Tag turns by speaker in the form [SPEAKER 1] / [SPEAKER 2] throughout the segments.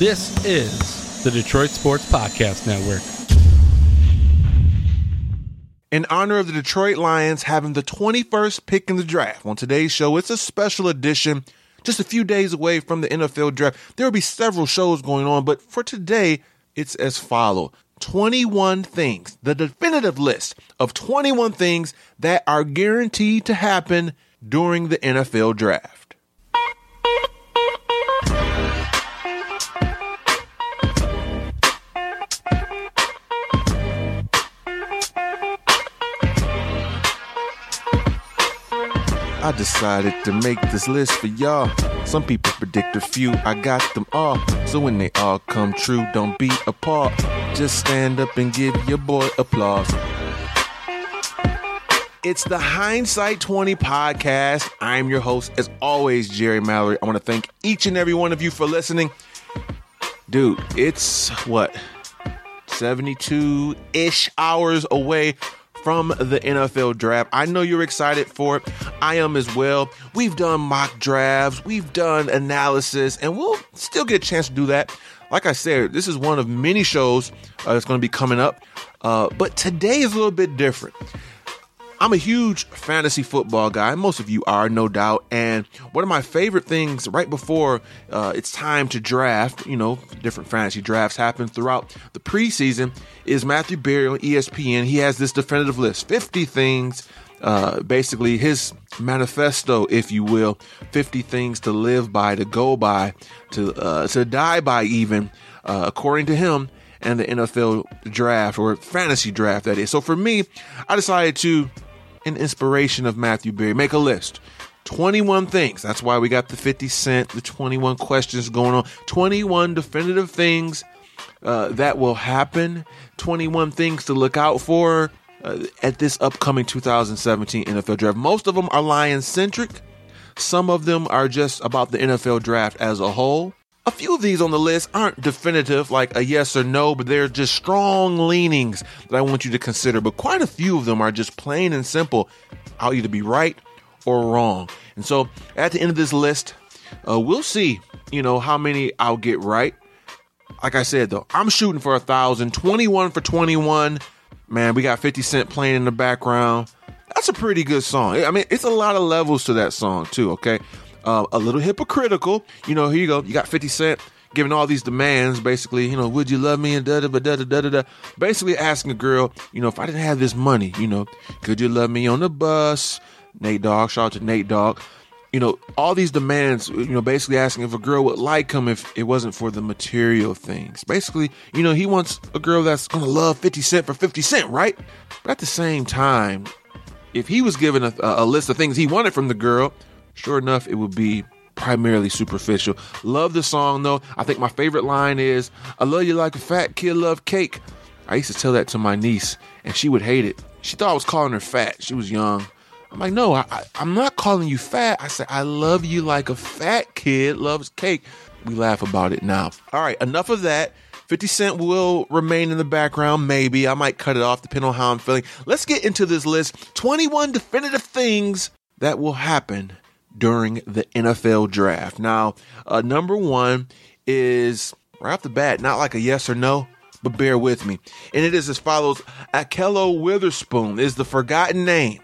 [SPEAKER 1] This is the Detroit Sports Podcast Network.
[SPEAKER 2] In honor of the Detroit Lions having the 21st pick in the draft, on today's show, it's a special edition just a few days away from the NFL draft. There will be several shows going on, but for today, it's as follow 21 things, the definitive list of 21 things that are guaranteed to happen during the NFL draft. I decided to make this list for y'all. Some people predict a few, I got them all. So when they all come true, don't be appalled. Just stand up and give your boy applause. It's the Hindsight 20 podcast. I'm your host, as always, Jerry Mallory. I want to thank each and every one of you for listening. Dude, it's what, 72 ish hours away from the NFL draft. I know you're excited for it. I am as well. We've done mock drafts, we've done analysis, and we'll still get a chance to do that. Like I said, this is one of many shows uh, that's going to be coming up. Uh, but today is a little bit different. I'm a huge fantasy football guy. Most of you are, no doubt. And one of my favorite things right before uh, it's time to draft, you know, different fantasy drafts happen throughout the preseason, is Matthew Berry on ESPN. He has this definitive list 50 things. Uh, basically, his manifesto, if you will, 50 things to live by, to go by, to uh, to die by, even uh, according to him and the NFL draft or fantasy draft that is. So for me, I decided to an inspiration of Matthew Berry. Make a list. 21 things. That's why we got the 50 Cent, the 21 questions going on. 21 definitive things uh, that will happen. 21 things to look out for uh, at this upcoming 2017 NFL draft. Most of them are Lions centric. Some of them are just about the NFL draft as a whole. A few of these on the list aren't definitive, like a yes or no, but they're just strong leanings that I want you to consider. But quite a few of them are just plain and simple. I'll either be right or wrong. And so at the end of this list, uh, we'll see, you know, how many I'll get right. Like I said, though, I'm shooting for a thousand, 21 for 21. Man, we got 50 Cent playing in the background. That's a pretty good song. I mean, it's a lot of levels to that song, too, okay? Uh, a little hypocritical. You know, here you go. You got 50 Cent giving all these demands, basically, you know, would you love me and da da da da da da. Basically asking a girl, you know, if I didn't have this money, you know, could you love me on the bus? Nate Dogg, shout out to Nate Dogg. You know, all these demands, you know, basically asking if a girl would like him if it wasn't for the material things. Basically, you know, he wants a girl that's gonna love 50 Cent for 50 Cent, right? But at the same time, if he was given a, a list of things he wanted from the girl, Sure enough, it would be primarily superficial. Love the song though. I think my favorite line is, I love you like a fat kid love cake. I used to tell that to my niece, and she would hate it. She thought I was calling her fat. She was young. I'm like, no, I, I'm not calling you fat. I said, I love you like a fat kid loves cake. We laugh about it now. All right, enough of that. 50 Cent will remain in the background, maybe. I might cut it off depending on how I'm feeling. Let's get into this list 21 definitive things that will happen during the NFL draft. Now, uh, number one is right off the bat, not like a yes or no, but bear with me. And it is as follows Ahkello Witherspoon is the forgotten name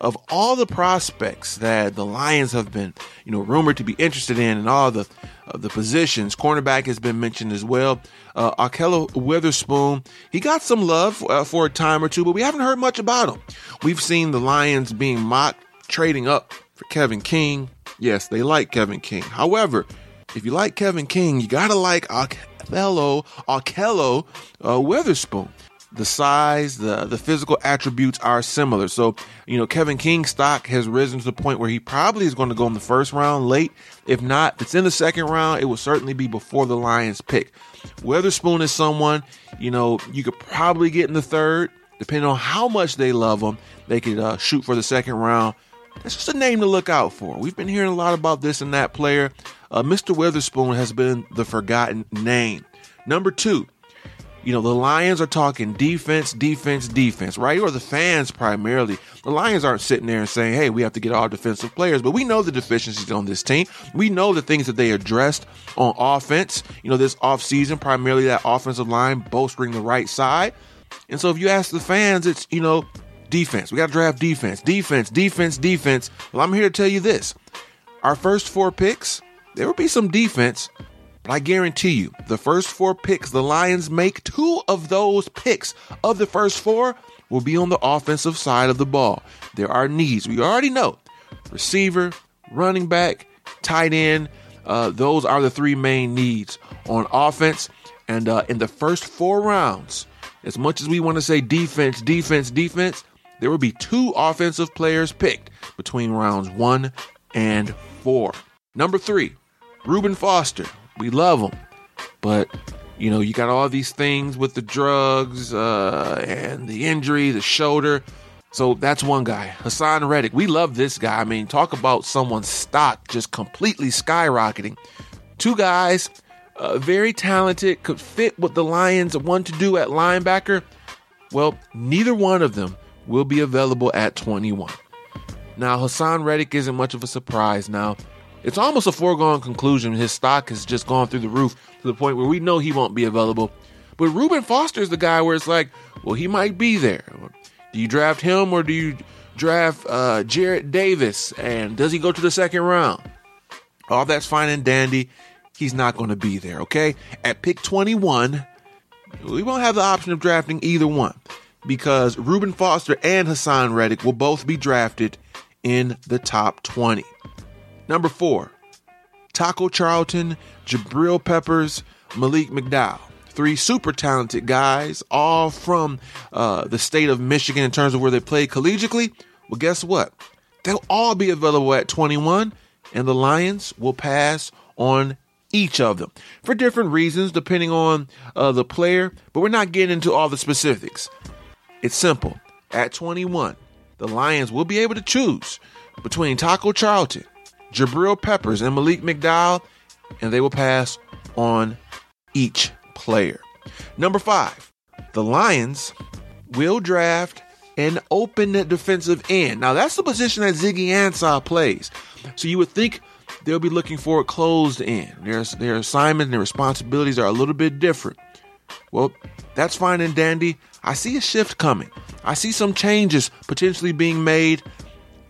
[SPEAKER 2] of all the prospects that the Lions have been, you know, rumored to be interested in, and all the uh, the positions. Cornerback has been mentioned as well. Uh, Ahkello Witherspoon, he got some love uh, for a time or two, but we haven't heard much about him. We've seen the Lions being mocked, trading up for Kevin King. Yes, they like Kevin King. However, if you like Kevin King, you gotta like Ahkello, Ahkello uh, Witherspoon. The size, the the physical attributes are similar. So, you know, Kevin King's stock has risen to the point where he probably is going to go in the first round late. If not, if it's in the second round, it will certainly be before the Lions pick. Witherspoon is someone, you know, you could probably get in the third, depending on how much they love him. They could uh, shoot for the second round that's just a name to look out for. We've been hearing a lot about this and that player. Uh, Mr. Witherspoon has been the forgotten name. Number two, You know, the Lions are talking defense, defense, defense, right? Or the fans primarily. The Lions aren't sitting there and saying, hey, we have to get all defensive players, but we know the deficiencies on this team. We know the things that they addressed on offense, you know, this offseason, primarily that offensive line bolstering the right side. And so if you ask the fans, it's, you know, defense. We got to draft defense, defense, defense, defense. Well, I'm here to tell you this our first four picks, there will be some defense, but I guarantee you, the first four picks the Lions make, two of those picks of the first four will be on the offensive side of the ball. There are needs. We already know receiver, running back, tight end. Uh, those are the three main needs on offense. And uh, in the first four rounds, as much as we want to say defense, defense, defense, there will be two offensive players picked between rounds one and four. Number three, Reuben Foster. We love him. But, you know, you got all these things with the drugs uh, and the injury, the shoulder. So that's one guy. Haason Reddick. We love this guy. I mean, talk about someone's stock just completely skyrocketing. Two guys, uh, very talented, could fit what the Lions want to do at linebacker. Well, neither one of them will be available at 21. Now, Haason Reddick isn't much of a surprise now. It's almost a foregone conclusion. His stock has just gone through the roof to the point where we know he won't be available. But Reuben Foster is the guy where it's like, well, he might be there. Do you draft him or do you draft uh, Jarrad Davis? And does he go to the second round? All that's fine and dandy. He's not going to be there, okay? At pick 21, we won't have the option of drafting either one because Reuben Foster and Haason Reddick will both be drafted in the top 20. Number four, Taco Charlton, Jabril Peppers, Malik McDowell. Three super talented guys, all from uh, the state of Michigan in terms of where they play collegiately. Well, guess what? They'll all be available at 21, and the Lions will pass on each of them for different reasons, depending on uh, the player. But we're not getting into all the specifics. It's simple. At 21, the Lions will be able to choose between Taco Charlton, Jabril Peppers, and Malik McDowell, and they will pass on each player. Number five, the Lions will draft an open defensive end. Now, that's the position that Ziggy Ansah plays. So you would think they'll be looking for a closed end. Their, their assignments and their responsibilities are a little bit different. Well, that's fine and dandy. I see a shift coming. I see some changes potentially being made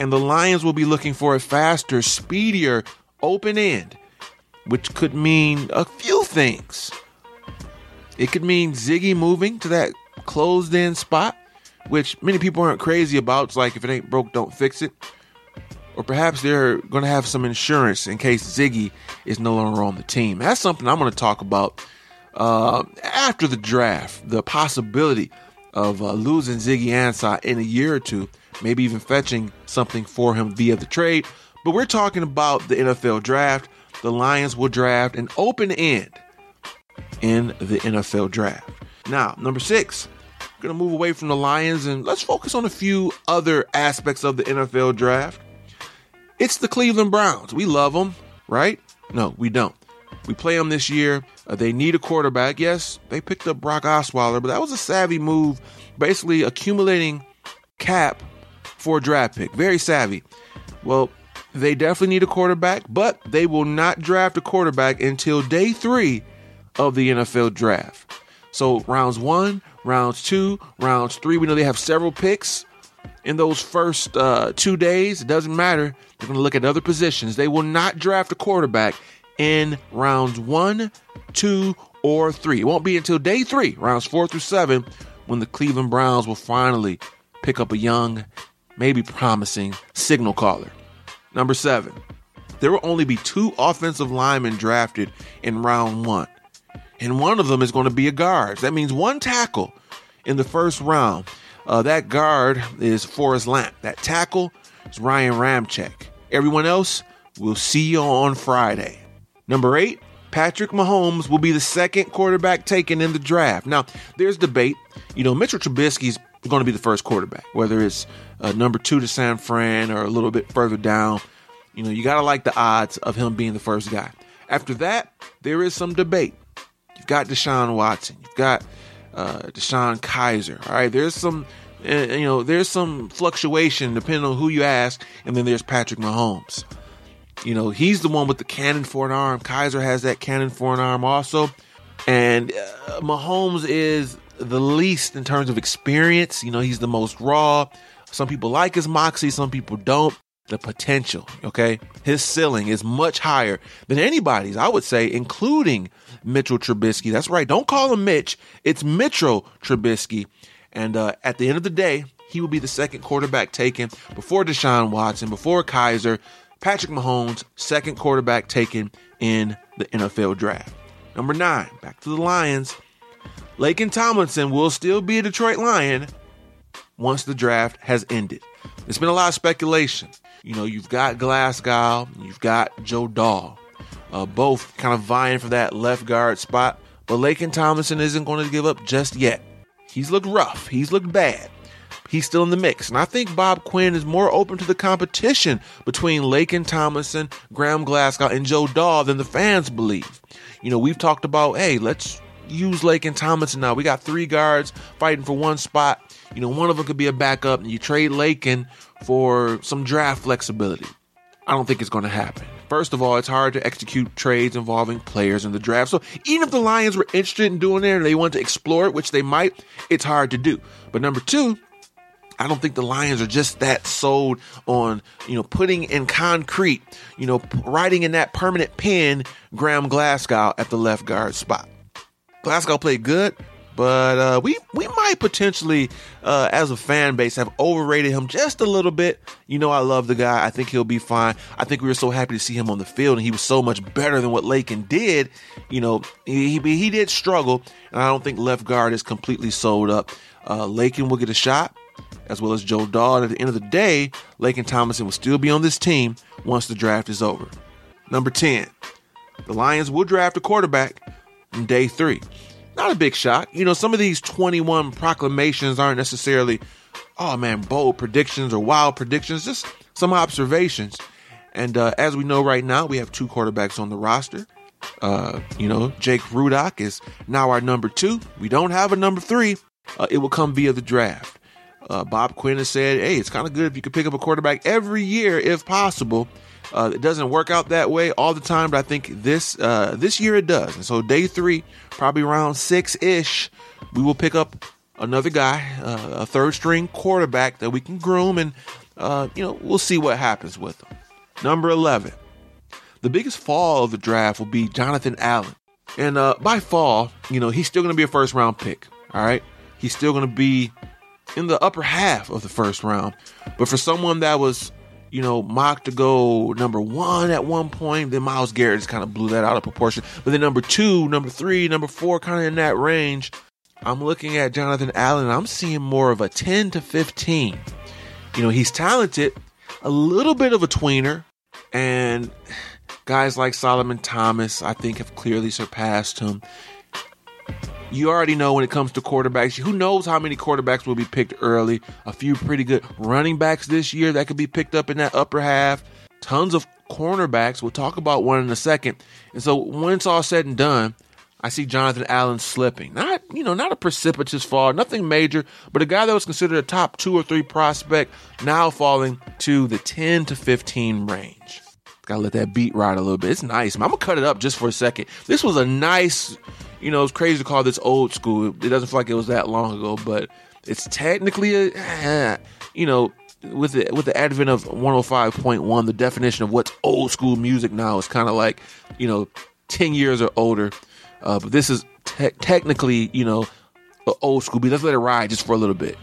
[SPEAKER 2] and the Lions will be looking for a faster, speedier open end, which could mean a few things. It could mean Ziggy moving to that closed end spot, which many people aren't crazy about. It's like if it ain't broke, don't fix it. Or perhaps they're going to have some insurance in case Ziggy is no longer on the team. That's something I'm going to talk about uh, after the draft. The possibility of uh, losing Ziggy Ansah in a year or two maybe even fetching something for him via the trade. But we're talking about the NFL draft. The Lions will draft an open end in the NFL draft. Now, number six, we're going to move away from the Lions and let's focus on a few other aspects of the NFL draft. It's the Cleveland Browns. We love them, right? No, we don't. We play them this year. Uh, they need a quarterback. Yes, they picked up Brock Osweiler, but that was a savvy move, basically accumulating cap for a draft pick. Very savvy. Well, they definitely need a quarterback, but they will not draft a quarterback until day three of the NFL draft. So, rounds one, rounds two, rounds three, we know they have several picks in those first uh, two days. It doesn't matter. They're going to look at other positions. They will not draft a quarterback in rounds one, two, or three. It won't be until day three, rounds four through seven, when the Cleveland Browns will finally pick up a young maybe promising signal caller. Number seven, there will only be two offensive linemen drafted in round one, and one of them is going to be a guard. That means one tackle in the first round. Uh, that guard is Forrest Lamp. That tackle is Ryan Ramczyk. Everyone else, we'll see you on Friday. Number eight, Patrick Mahomes will be the second quarterback taken in the draft. Now, there's debate. You know, Mitchell Trubisky's going to be the first quarterback, whether it's uh, number two to San Fran or a little bit further down. You know, you got to like the odds of him being the first guy. After that, there is some debate. You've got Deshaun Watson. You've got uh, DeShone Kizer. All right, there's some, uh, you know, there's some fluctuation depending on who you ask, and then there's Patrick Mahomes. You know, he's the one with the cannon for an arm. Kizer has that cannon for an arm also, and uh, Mahomes is the least in terms of experience. You know, he's the most raw. Some people like his moxie, some people don't. The potential, okay? His ceiling is much higher than anybody's, I would say, including Mitchell Trubisky. That's right. Don't call him Mitch. It's Mitchell Trubisky. And uh, at the end of the day, he will be the second quarterback taken before Deshaun Watson, before Kizer, Patrick Mahomes, second quarterback taken in the NFL draft. Number nine, back to the Lions. Laken Tomlinson will still be a Detroit Lion once the draft has ended. There's been a lot of speculation. You know, you've got Glasgow, you've got Joe Dahl, uh, both kind of vying for that left guard spot. But Laken Tomlinson isn't going to give up just yet. He's looked rough. He's looked bad. He's still in the mix. And I think Bob Quinn is more open to the competition between Laken Tomlinson, Graham Glasgow, and Joe Dahl than the fans believe. You know, we've talked about, hey, let's use Laken Tomlinson now. We got three guards fighting for one spot. You know, one of them could be a backup, and you trade Laken for some draft flexibility. I don't think it's going to happen. First of all, it's hard to execute trades involving players in the draft. So even if the Lions were interested in doing it and they want to explore it, which they might, it's hard to do. But number two, I don't think the Lions are just that sold on, you know, putting in concrete, you know, writing in that permanent pen Graham Glasgow at the left guard spot. Glasgow played good, but uh, we we might potentially, uh, as a fan base, have overrated him just a little bit. You know, I love the guy. I think he'll be fine. I think we were so happy to see him on the field, and he was so much better than what Laken did. You know, he he, he did struggle, and I don't think left guard is completely sold up. Uh, Laken will get a shot, as well as Joe Dahl. At the end of the day, Laken Tomlinson will still be on this team once the draft is over. Number ten, the Lions will draft a quarterback in day three not a big shock. You know, some of these 21 proclamations aren't necessarily, oh man, bold predictions or wild predictions, just some observations. And uh, as we know right now, we have two quarterbacks on the roster. Uh, you know, Jake Rudock is now our number two. We don't have a number three. Uh, it will come via the draft. Uh, Bob Quinn has said, hey, it's kind of good if you could pick up a quarterback every year if possible. Uh, it doesn't work out that way all the time, but I think this uh, this year it does. And so day three, probably around six ish, we will pick up another guy, uh, a third string quarterback that we can groom, and uh, you know we'll see what happens with him. Number eleven, the biggest fall of the draft will be Jonathan Allen, and uh, by fall, you know he's still going to be a first round pick. All right, he's still going to be in the upper half of the first round, but for someone that was you know, mocked to go number one at one point. Then Myles Garrett just kind of blew that out of proportion. But then number two, number three, number four, kind of in that range. I'm looking at Jonathan Allen. I'm seeing more of a 10 to 15. You know, he's talented, a little bit of a tweener, and guys like Solomon Thomas, I think, have clearly surpassed him you already know when it comes to quarterbacks, who knows how many quarterbacks will be picked early. A few pretty good running backs this year that could be picked up in that upper half. Tons of cornerbacks. We'll talk about one in a second. And so when it's all said and done, I see Jonathan Allen slipping. Not, you know, not a precipitous fall, nothing major, but a guy that was considered a top two or three prospect now falling to the 10 to 15 range. Gotta let that beat ride a little bit. It's nice. I'm gonna cut it up just for a second. This was a nice you know, it's crazy to call this old school. It doesn't feel like it was that long ago, but it's technically a, eh, you know, with the with the advent of 105.1, the definition of what's old school music now is kind of like, you know, 10 years or older. Uh, but this is te- technically, you know, old school. But let's let it ride just for a little bit.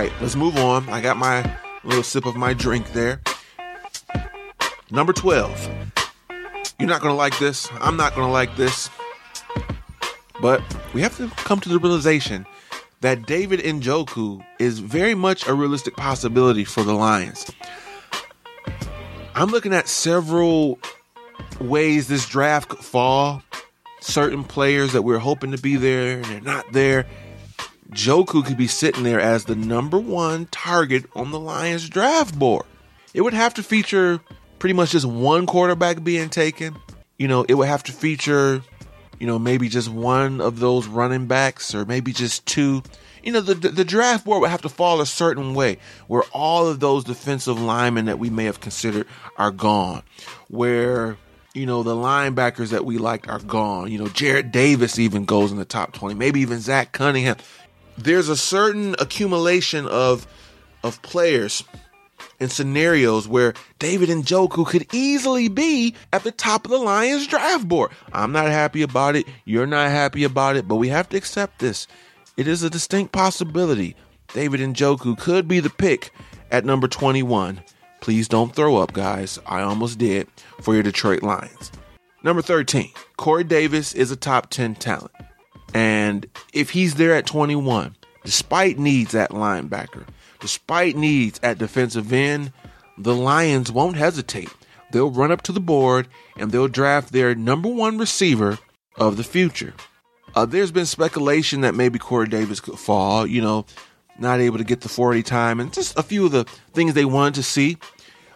[SPEAKER 2] Right, let's move on. I got my little sip of my drink there. Number 12. You're not going to like this. I'm not going to like this. But we have to come to the realization that David Njoku is very much a realistic possibility for the Lions. I'm looking at several ways this draft could fall. Certain players that we're hoping to be there and they're not there Njoku could be sitting there as the number one target on the Lions draft board. It would have to feature pretty much just one quarterback being taken. You know, it would have to feature, you know, maybe just one of those running backs or maybe just two. You know, the, the, the draft board would have to fall a certain way where all of those defensive linemen that we may have considered are gone. Where you know, the linebackers that we liked are gone. You know, Jarrad Davis even goes in the top 20, maybe even Zach Cunningham. There's a certain accumulation of of players and scenarios where David Njoku could easily be at the top of the Lions draft board. I'm not happy about it. You're not happy about it, but we have to accept this. It is a distinct possibility. David Njoku could be the pick at number 21. Please don't throw up, guys. I almost did for your Detroit Lions. Number 13, Corey Davis is a top 10 talent. And if he's there at 21, despite needs at linebacker, despite needs at defensive end, the Lions won't hesitate. They'll run up to the board and they'll draft their number one receiver of the future. Uh, there's been speculation that maybe Corey Davis could fall, you know, not able to get the 40 time, and just a few of the things they wanted to see.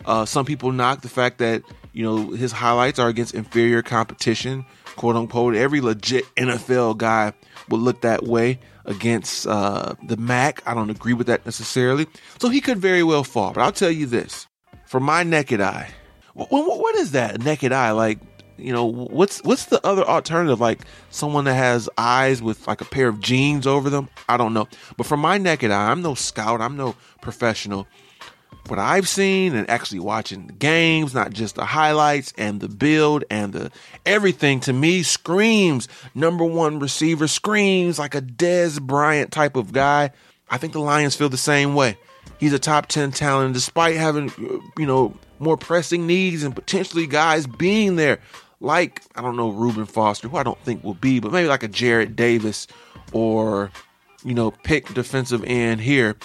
[SPEAKER 2] Uh, some people knock the fact that, you know, his highlights are against inferior competition, quote unquote. Every legit NFL guy would look that way against uh, the MAC. I don't agree with that necessarily. So he could very well fall. But I'll tell you this from my naked eye, what, what is that naked eye? Like, you know, what's what's the other alternative? Like someone that has eyes with like a pair of jeans over them? I don't know. But from my naked eye, I'm no scout. I'm no professional what I've seen and actually watching the games, not just the highlights and the build and the everything to me screams number one receiver, screams like a Dez Bryant type of guy. I think the Lions feel the same way. He's a top 10 talent despite having, you know, more pressing needs and potentially guys being there like, I don't know, Reuben Foster, who I don't think will be, but maybe like a Jarrad Davis or, you know, pick defensive end here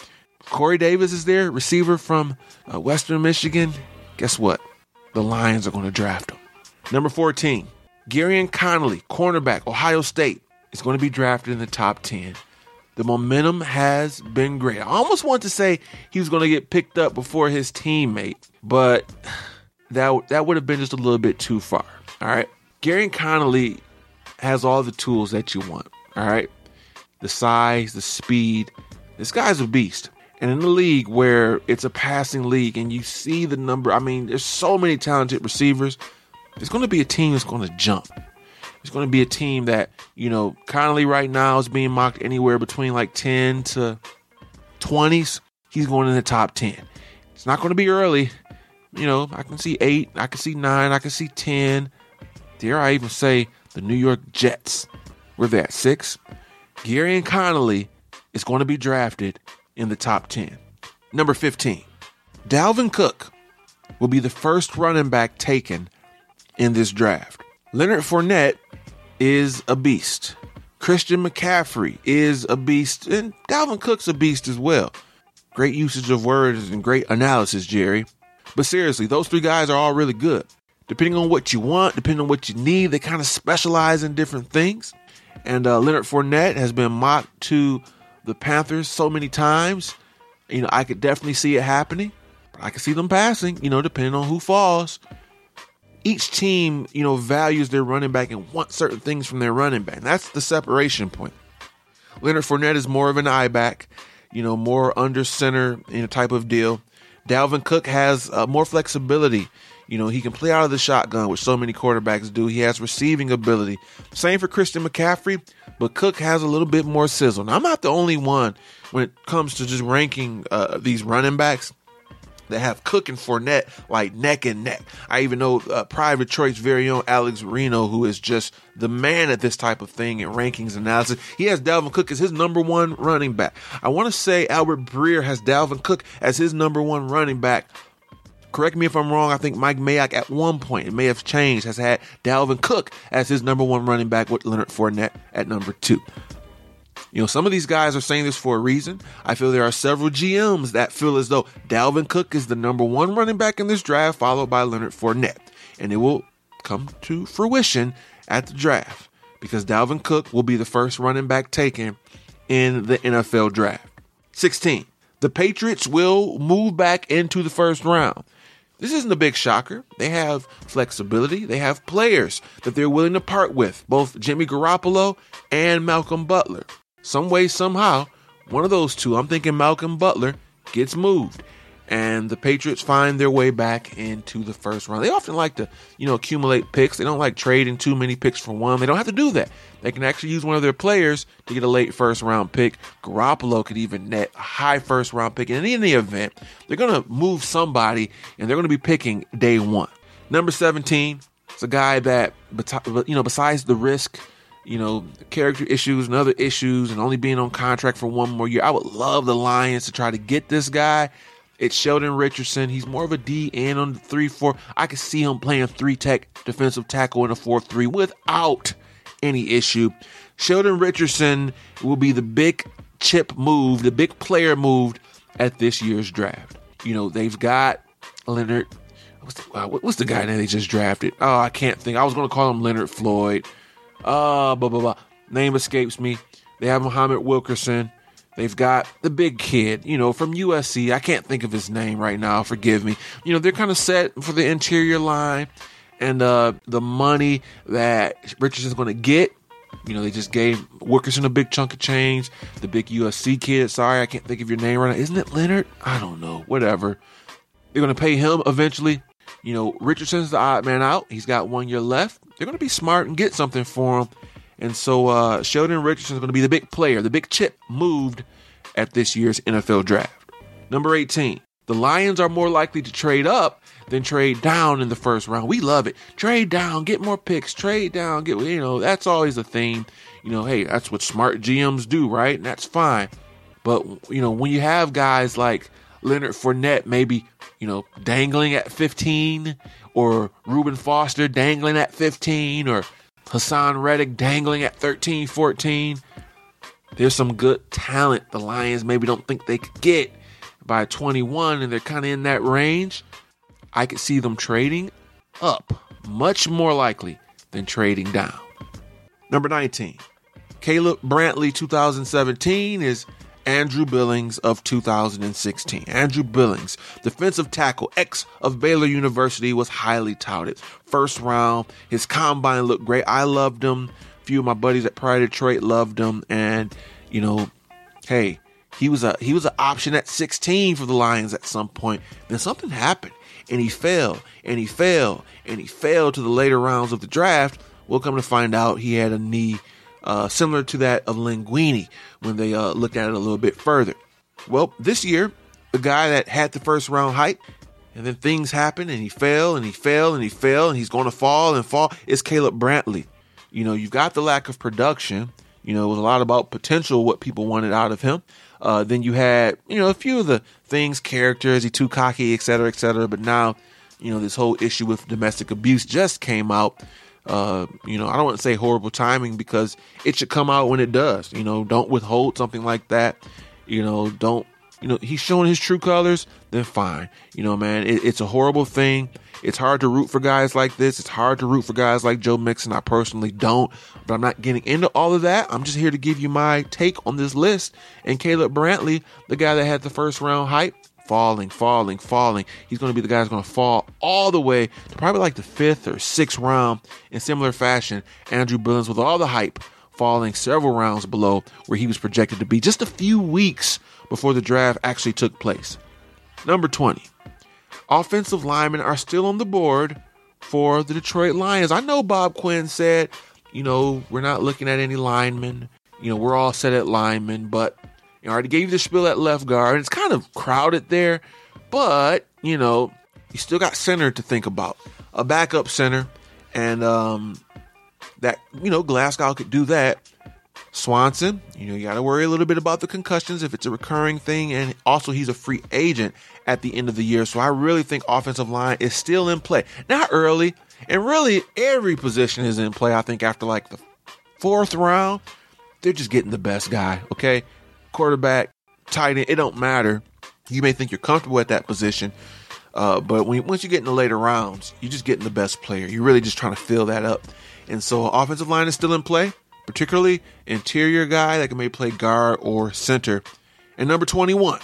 [SPEAKER 2] Corey Davis is there, receiver from uh, Western Michigan. Guess what? The Lions are going to draft him. Number 14, Gareon Conley, cornerback, Ohio State, is going to be drafted in the top 10. The momentum has been great. I almost want to say he was going to get picked up before his teammate, but that that would have been just a little bit too far. All right. Gareon Conley has all the tools that you want. All right. The size, the speed. This guy's a beast. And in a league where it's a passing league and you see the number, I mean, there's so many talented receivers. It's going to be a team that's going to jump. It's going to be a team that, you know, Conley right now is being mocked anywhere between like 10 to 20s. He's going in the top 10. It's not going to be early. You know, I can see eight, I can see nine, I can see 10. Dare I even say the New York Jets? We're there, six. Gareon Conley is going to be drafted in the top 10. Number 15, Dalvin Cook will be the first running back taken in this draft. Leonard Fournette is a beast. Christian McCaffrey is a beast. And Dalvin Cook's a beast as well. Great usage of words and great analysis, Jerry. But seriously, those three guys are all really good. Depending on what you want, depending on what you need, they kind of specialize in different things. And uh, Leonard Fournette has been mocked to the Panthers so many times. You know, I could definitely see it happening. I can see them passing, you know, depending on who falls. Each team, you know, values their running back and wants certain things from their running back. That's the separation point. Leonard Fournette is more of an eye back, you know, more under center in a type of deal. Dalvin Cook has uh, more flexibility you know, he can play out of the shotgun, which so many quarterbacks do. He has receiving ability. Same for Christian McCaffrey, but Cook has a little bit more sizzle. Now, I'm not the only one when it comes to just ranking uh, these running backs that have Cook and Fournette like neck and neck. I even know uh, Pride of Detroit's very own Alex Reno, who is just the man at this type of thing in rankings analysis. He has Dalvin Cook as his number one running back. I want to say Albert Breer has Dalvin Cook as his number one running back correct me if I'm wrong. I think Mike Mayock at one point, it may have changed, has had Dalvin Cook as his number one running back with Leonard Fournette at number two. You know, some of these guys are saying this for a reason. I feel there are several GMs that feel as though Dalvin Cook is the number one running back in this draft, followed by Leonard Fournette. And it will come to fruition at the draft because Dalvin Cook will be the first running back taken in the NFL draft. 16. The Patriots will move back into the first round. This isn't a big shocker. They have flexibility. They have players that they're willing to part with, both Jimmy Garoppolo and Malcolm Butler. Some way, somehow, one of those two, I'm thinking Malcolm Butler, gets moved and the Patriots find their way back into the first round. They often like to, you know, accumulate picks. They don't like trading too many picks for one. They don't have to do that. They can actually use one of their players to get a late first round pick. Garoppolo could even net a high first round pick. And in the event, they're going to move somebody and they're going to be picking day one. Number 17, is a guy that, you know, besides the risk, you know, character issues and other issues and only being on contract for one more year, I would love the Lions to try to get this guy it's Sheldon Richardson. He's more of a D and on the 3 4. I could see him playing three tech defensive tackle in a 4 3 without any issue. Sheldon Richardson will be the big chip move, the big player moved at this year's draft. You know, they've got Leonard. What's the, uh, what's the guy that they just drafted? Oh, I can't think. I was going to call him Leonard Floyd. Uh, blah, blah, blah. Name escapes me. They have Muhammad Wilkerson. They've got the big kid, you know, from USC. I can't think of his name right now. Forgive me. You know, they're kind of set for the interior line and uh, the money that Richardson's going to get. You know, they just gave Wilkerson a big chunk of change. The big USC kid, sorry, I can't think of your name right now. Isn't it Leonard? I don't know. Whatever. They're going to pay him eventually. You know, Richardson's the odd man out. He's got one year left. They're going to be smart and get something for him. And so uh, Sheldon Richardson is going to be the big player, the big chip moved at this year's NFL draft. Number 18, the Lions are more likely to trade up than trade down in the first round. We love it. Trade down, get more picks, trade down, get, you know, that's always a theme. You know, hey, that's what smart GMs do, right? And that's fine. But, you know, when you have guys like Leonard Fournette maybe, you know, dangling at 15 or Reuben Foster dangling at 15 or Haason Reddick dangling at 13, 14. There's some good talent the Lions maybe don't think they could get by 21, and they're kind of in that range. I could see them trading up, much more likely than trading down. Number 19, Caleb Brantley 2017 is Andrew Billings of 2016. Andrew Billings, defensive tackle, ex of Baylor University, was highly touted. First round, his combine looked great. I loved him. A few of my buddies at Pride Detroit loved him, and you know, hey, he was a he was an option at 16 for the Lions at some point. Then something happened, and he fell, and he fell, and he fell to the later rounds of the draft. We'll come to find out he had a knee uh, similar to that of Linguini when they uh, looked at it a little bit further. Well, this year, the guy that had the first round hype, and then things happened, and he fell, and he fell, and he fell, and he's going to fall and fall, is Caleb Brantley. You know, you've got the lack of production. You know, it was a lot about potential, what people wanted out of him. Uh, then you had, you know, a few of the things, characters, he too cocky, et cetera, et cetera. But now, you know, this whole issue with domestic abuse just came out uh, you know, I don't want to say horrible timing because it should come out when it does. You know, don't withhold something like that. You know, don't, you know, he's showing his true colors, then fine. You know, man, it, it's a horrible thing. It's hard to root for guys like this. It's hard to root for guys like Joe Mixon. I personally don't, but I'm not getting into all of that. I'm just here to give you my take on this list. And Caleb Brantley, the guy that had the first round hype, falling, falling, falling. He's going to be the guy who's going to fall all the way to probably like the fifth or sixth round in similar fashion. Andrew Billings, with all the hype, falling several rounds below where he was projected to be just a few weeks before the draft actually took place. Number 20. Offensive linemen are still on the board for the Detroit Lions. I know Bob Quinn said, you know, we're not looking at any linemen. You know, we're all set at linemen, but you know, I already gave you the spiel at left guard. It's kind of crowded there, but you know, you still got center to think about. A backup center, and um, that you know, Glasgow could do that. Swanson, you know, you got to worry a little bit about the concussions if it's a recurring thing, and also he's a free agent at the end of the year. So I really think offensive line is still in play, not early, and really every position is in play. I think after like the fourth round, they're just getting the best guy. Okay, quarterback, tight end, it don't matter. You may think you're comfortable at that position, uh, but when once you get in the later rounds, you're just getting the best player. You're really just trying to fill that up. And so offensive line is still in play, particularly interior guy that can maybe play guard or center. And number 21,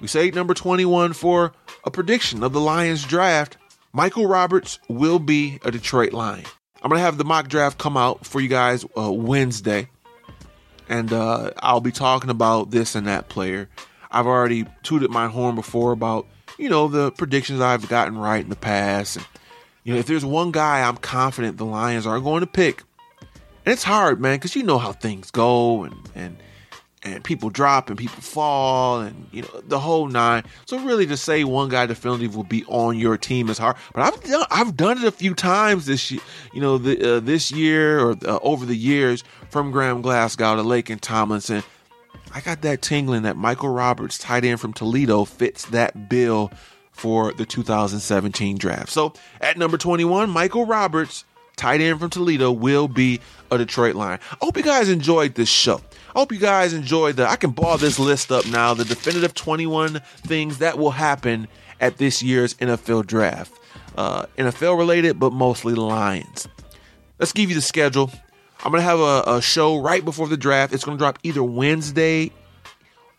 [SPEAKER 2] we say number 21 for a prediction of the Lions draft. Michael Roberts will be a Detroit Lion. I'm going to have the mock draft come out for you guys uh, Wednesday. And uh, I'll be talking about this and that player. I've already tooted my horn before about, you know, the predictions I've gotten right in the past. And, you know, if there's one guy I'm confident the Lions are going to pick, and it's hard, man, because you know how things go and, and, and people drop and people fall and you know the whole nine. So really, to say one guy definitively will be on your team is hard. But I've done, I've done it a few times this year. You know, the, uh, this year or uh, over the years from Graham Glasgow to Laken Tomlinson. I got that tingling that Michael Roberts, tight end from Toledo, fits that bill for the 2017 draft. So at number 21, Michael Roberts, tight end from Toledo, will be a Detroit Lion. I hope you guys enjoyed this show. Hope you guys enjoyed the. I can ball this list up now. The definitive 21 things that will happen at this year's NFL draft. Uh, NFL related, but mostly Lions. Let's give you the schedule. I'm to have a, a, show right before the draft. It's to drop either Wednesday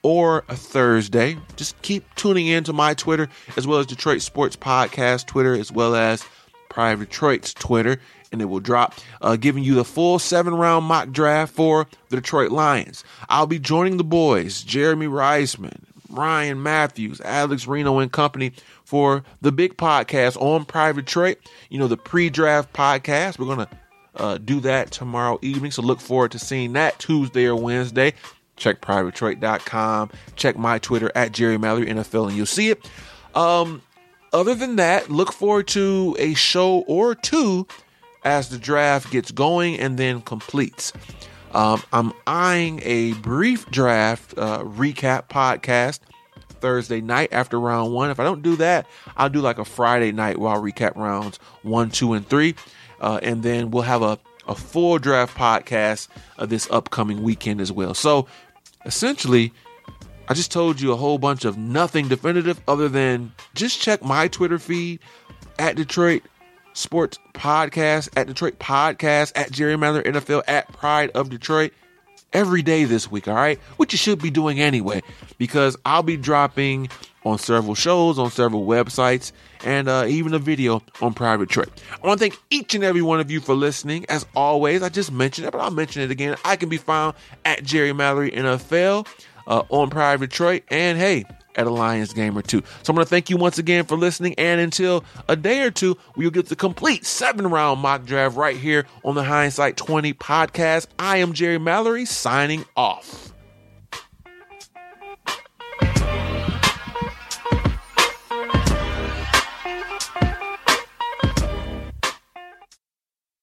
[SPEAKER 2] or a Thursday. Just keep tuning in to my Twitter, as well as Detroit Sports Podcast Twitter, as well as Pride of Detroit's Twitter, and it will drop, uh, giving you the full seven round mock draft for the Detroit Lions. I'll be joining the boys, Jeremy Reisman, Ryan Matthews, Alex Reno, and company for the big podcast on Pride of Detroit. You know, the pre draft podcast. We're going to uh, do that tomorrow evening. So look forward to seeing that Tuesday or Wednesday. Check prideofdetroit.com. Check my Twitter at Jerry Mallory NFL and you'll see it. Um, other than that, look forward to a show or two as the draft gets going and then completes. Um, I'm eyeing a brief draft uh, recap podcast Thursday night after round one. If I don't do that, I'll do like a Friday night while recap rounds one, two, and three. Uh, and then we'll have a, a full draft podcast uh, this upcoming weekend as well. So essentially, I just told you a whole bunch of nothing definitive other than just check my Twitter feed at Detroit Sports Podcast, at Detroit Podcast, at Jerry Mallory NFL, at Pride of Detroit every day this week, all right? Which you should be doing anyway, because I'll be dropping on several shows, on several websites, and uh, even a video on Pride of Detroit. I want to thank each and every one of you for listening. As always, I just mentioned it, but I'll mention it again. I can be found at Jerry Mallory NFL uh, on Pride of Detroit, and hey, at a Lions game or two. So I'm going to thank you once again for listening. And until a day or two, we'll get the complete seven round mock draft right here on the Hindsight 20 podcast. I am Jerry Mallory signing off.